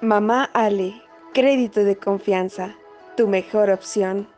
Mamá Ale, crédito de confianza, tu mejor opción.